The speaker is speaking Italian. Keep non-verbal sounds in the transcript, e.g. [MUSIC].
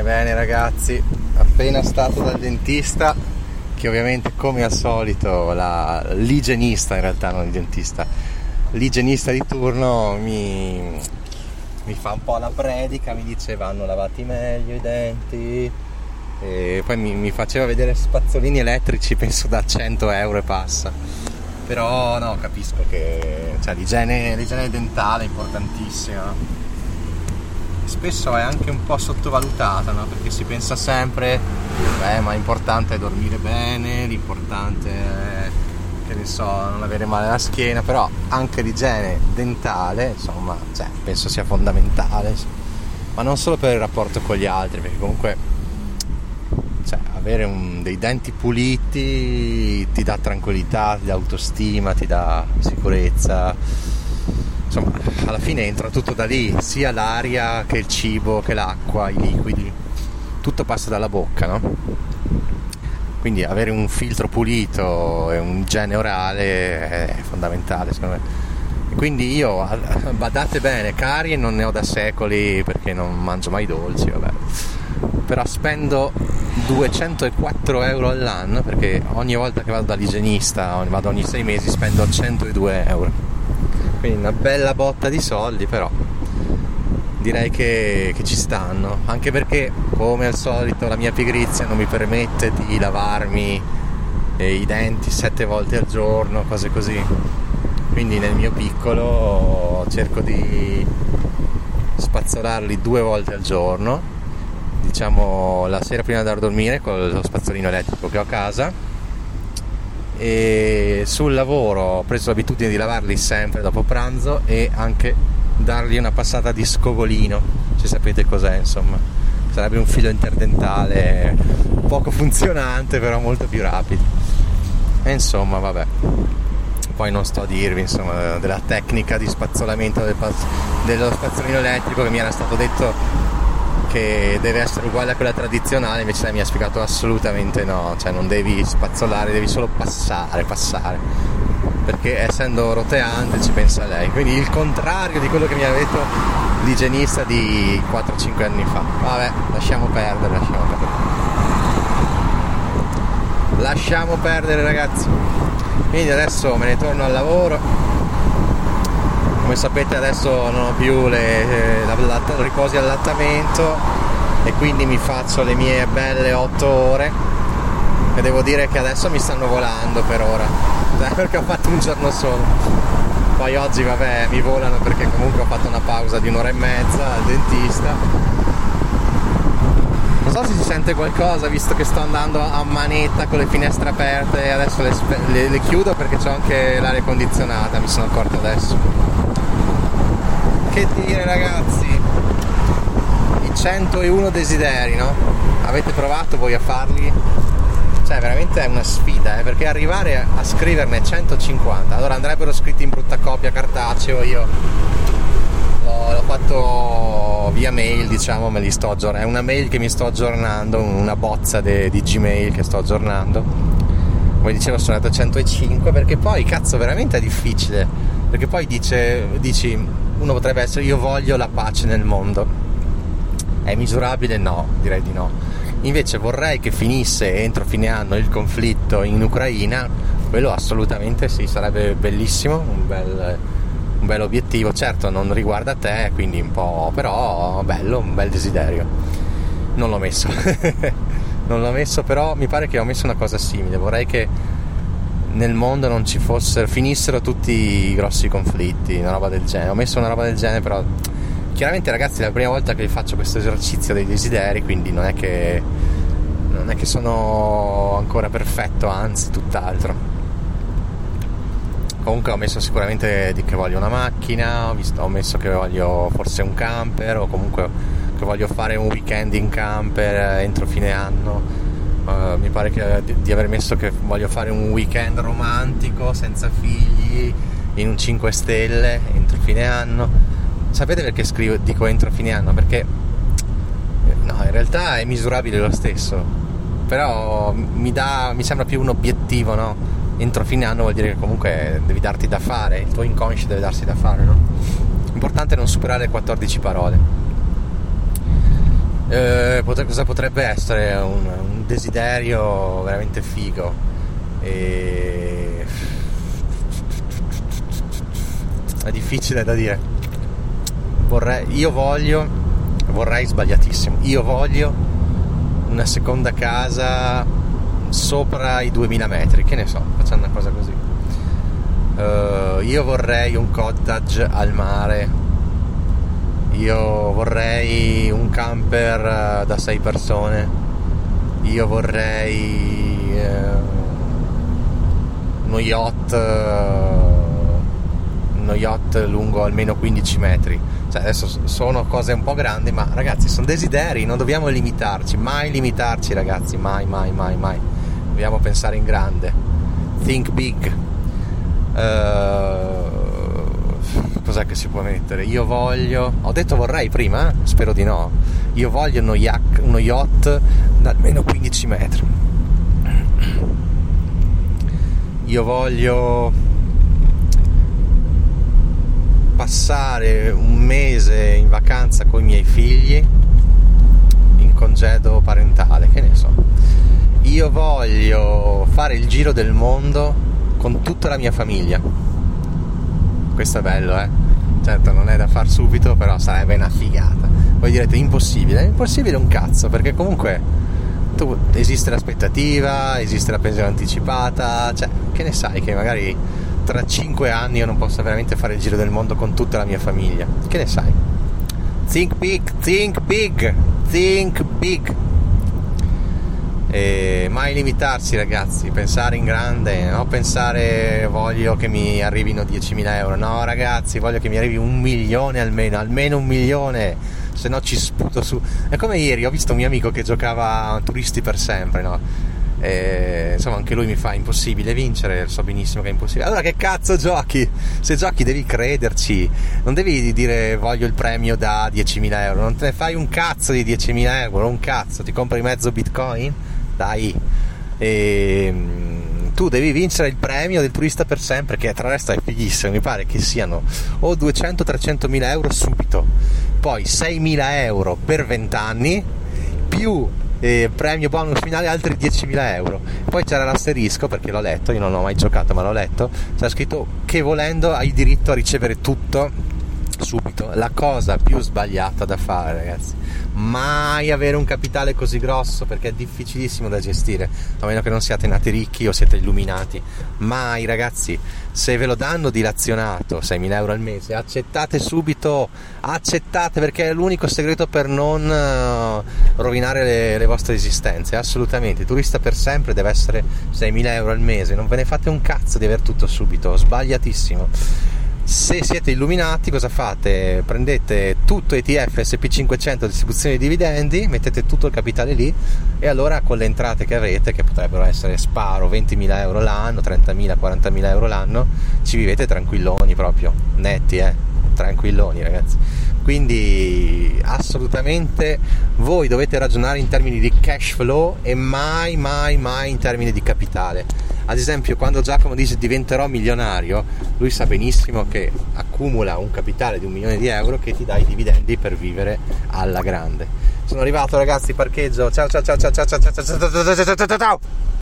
Bene, bene ragazzi, appena stato dal dentista, che ovviamente come al solito la, l'igienista in realtà non il dentista, l'igienista di turno mi, mi fa un po' la predica, mi dice vanno lavati meglio i denti. E poi mi, mi faceva vedere spazzolini elettrici penso da 100 euro e passa. Però no, capisco che cioè, l'igiene, l'igiene dentale è importantissima spesso è anche un po' sottovalutata, no? perché si pensa sempre, beh, ma l'importante è dormire bene, l'importante è, che ne so, non avere male alla schiena, però anche l'igiene dentale, insomma, cioè, penso sia fondamentale, ma non solo per il rapporto con gli altri, perché comunque cioè, avere un, dei denti puliti ti dà tranquillità, ti dà autostima, ti dà sicurezza insomma alla fine entra tutto da lì, sia l'aria che il cibo che l'acqua, i liquidi, tutto passa dalla bocca, no? Quindi avere un filtro pulito e un igiene orale è fondamentale secondo me. Quindi io, [LAUGHS] badate bene, carie non ne ho da secoli perché non mangio mai dolci, vabbè. Però spendo 204 euro all'anno perché ogni volta che vado dall'igienista, vado ogni sei mesi, spendo 102 euro quindi una bella botta di soldi però direi che, che, ci stanno. Anche perché come al solito la mia pigrizia non mi permette di lavarmi eh, i denti sette volte al giorno cose così. Quindi nel mio piccolo cerco di spazzolarli due volte al giorno. Diciamo la sera prima di andare a dormire con lo spazzolino elettrico che ho a casa e sul lavoro ho preso l'abitudine di lavarli sempre dopo pranzo e anche dargli una passata di scogolino, se sapete cos'è insomma. Sarebbe un filo interdentale poco funzionante però molto più rapido. E insomma vabbè. Poi non sto a dirvi insomma della tecnica di spazzolamento del, dello spazzolino elettrico che mi era stato detto che deve essere uguale a quella tradizionale, invece lei mi ha spiegato assolutamente no, cioè non devi spazzolare, devi solo passare, passare, perché essendo roteante ci pensa lei, quindi il contrario di quello che mi ha detto l'igienista di 4-5 anni fa. Vabbè, lasciamo perdere, lasciamo perdere. Lasciamo perdere ragazzi. Quindi adesso me ne torno al lavoro come sapete adesso non ho più le, eh, la, la, riposi allattamento e quindi mi faccio le mie belle 8 ore e devo dire che adesso mi stanno volando per ora [LAUGHS] perché ho fatto un giorno solo. Poi oggi vabbè mi volano perché comunque ho fatto una pausa di un'ora e mezza al dentista. Non so se si sente qualcosa visto che sto andando a manetta con le finestre aperte adesso le, le, le chiudo perché c'ho anche l'aria condizionata mi sono accorto adesso che dire ragazzi i 101 desideri no? avete provato voi a farli? cioè veramente è una sfida eh? perché arrivare a scriverne 150 allora andrebbero scritti in brutta copia cartaceo io l'ho, l'ho fatto via mail diciamo me li sto aggiornando è una mail che mi sto aggiornando una bozza de, di gmail che sto aggiornando come dicevo sono andato a 105 perché poi cazzo veramente è difficile perché poi dice, dici uno potrebbe essere io voglio la pace nel mondo. È misurabile? No, direi di no. Invece vorrei che finisse entro fine anno il conflitto in Ucraina, quello assolutamente sì, sarebbe bellissimo, un bel, un bel obiettivo. Certo non riguarda te, quindi un po', però bello, un bel desiderio. Non l'ho messo. [LAUGHS] non l'ho messo, però mi pare che ho messo una cosa simile. Vorrei che nel mondo non ci fossero, finissero tutti i grossi conflitti, una roba del genere. Ho messo una roba del genere, però chiaramente ragazzi è la prima volta che faccio questo esercizio dei desideri, quindi non è che, non è che sono ancora perfetto, anzi tutt'altro. Comunque ho messo sicuramente che voglio una macchina, ho, visto, ho messo che voglio forse un camper o comunque che voglio fare un weekend in camper entro fine anno Uh, mi pare che, di, di, aver messo che voglio fare un weekend romantico senza figli in un 5 stelle entro fine anno. Sapete perché scrivo, dico entro fine anno? Perché no, in realtà è misurabile lo stesso, però mi, dà, mi sembra più un obiettivo, no? Entro fine anno vuol dire che comunque devi darti da fare, il tuo inconscio deve darsi da fare, no? L'importante è non superare 14 parole Eh, potre, cosa potrebbe essere? Un, un, desiderio veramente figo. E... È difficile da dire. Vorrei, io voglio, vorrei sbagliatissimo, io voglio una seconda casa sopra i 2000 metri, che ne so, facciamo una cosa così. Uh, io vorrei un cottage al mare io vorrei un camper eh, da 6 persone, io vorrei eh, uno yacht, eh, uno yacht lungo almeno 15 metri. Cioè, adesso sono cose un po' grandi, ma ragazzi, sono desideri, non dobbiamo limitarci, mai limitarci, ragazzi, mai, mai, mai, mai. Dobbiamo pensare in grande. Think big. Uh, [LAUGHS] cos'è che si può mettere? Io voglio, ho detto vorrei prima, spero di no. Io voglio uno yacht, uno yacht da almeno 15 metri. Io voglio passare un mese in vacanza con i miei figli in congedo parentale, che ne so. Io voglio fare il giro del mondo con tutta la mia famiglia questo è bello, eh. Certo, non è da far subito, però sarebbe una figata. Voi direte impossibile, impossibile un cazzo, perché comunque tu, esiste l'aspettativa, esiste la pensione anticipata, cioè, che ne sai che magari tra 5 anni io non possa veramente fare il giro del mondo con tutta la mia famiglia. Che ne sai? Think big, think big, think big. E mai limitarsi ragazzi, pensare in grande, non pensare voglio che mi arrivino 10.000 euro, no ragazzi voglio che mi arrivi un milione almeno, almeno un milione, se no ci sputo su. È come ieri, ho visto un mio amico che giocava a turisti per sempre, no? E, insomma anche lui mi fa impossibile vincere, so benissimo che è impossibile. Allora che cazzo giochi? Se giochi devi crederci, non devi dire voglio il premio da 10.000 euro, non te ne fai un cazzo di 10.000 euro, un cazzo, ti compri mezzo bitcoin? Dai. E, ehm, tu devi vincere il premio del turista per sempre, che tra l'altro è fighissimo. Mi pare che siano o 200-300 mila euro subito, poi 6 mila euro per 20 anni, più eh, premio bonus finale altri 10.000 euro. Poi c'era l'asterisco perché l'ho letto, io non ho mai giocato ma l'ho letto, c'è scritto che volendo hai diritto a ricevere tutto subito. La cosa più sbagliata da fare, ragazzi mai avere un capitale così grosso perché è difficilissimo da gestire, a meno che non siate nati ricchi o siete illuminati. Mai ragazzi, se ve lo danno dilazionato 6.000 euro al mese, accettate subito, accettate perché è l'unico segreto per non uh, rovinare le, le, vostre esistenze, assolutamente. Turista per sempre deve essere 6.000 euro al mese, non ve ne fate un cazzo di aver tutto subito, sbagliatissimo se siete illuminati cosa fate? Prendete tutto ETF SP500 distribuzione di dividendi, mettete tutto il capitale lì e allora con le entrate che avete, che potrebbero essere sparo 20.000 euro l'anno, 30.000, 40.000 euro l'anno, ci vivete tranquilloni proprio, netti eh, tranquilloni ragazzi. Quindi assolutamente voi dovete ragionare in termini di cash flow e mai, mai, mai in termini di capitale ad esempio, quando Giacomo dice diventerò milionario, lui sa benissimo che accumula un capitale di un milione di euro che ti dà i dividendi per vivere alla grande. Sono arrivato ragazzi, parcheggio. Ciao ciao ciao ciao ciao ciao ciao ciao ciao ciao ciao ciao ciao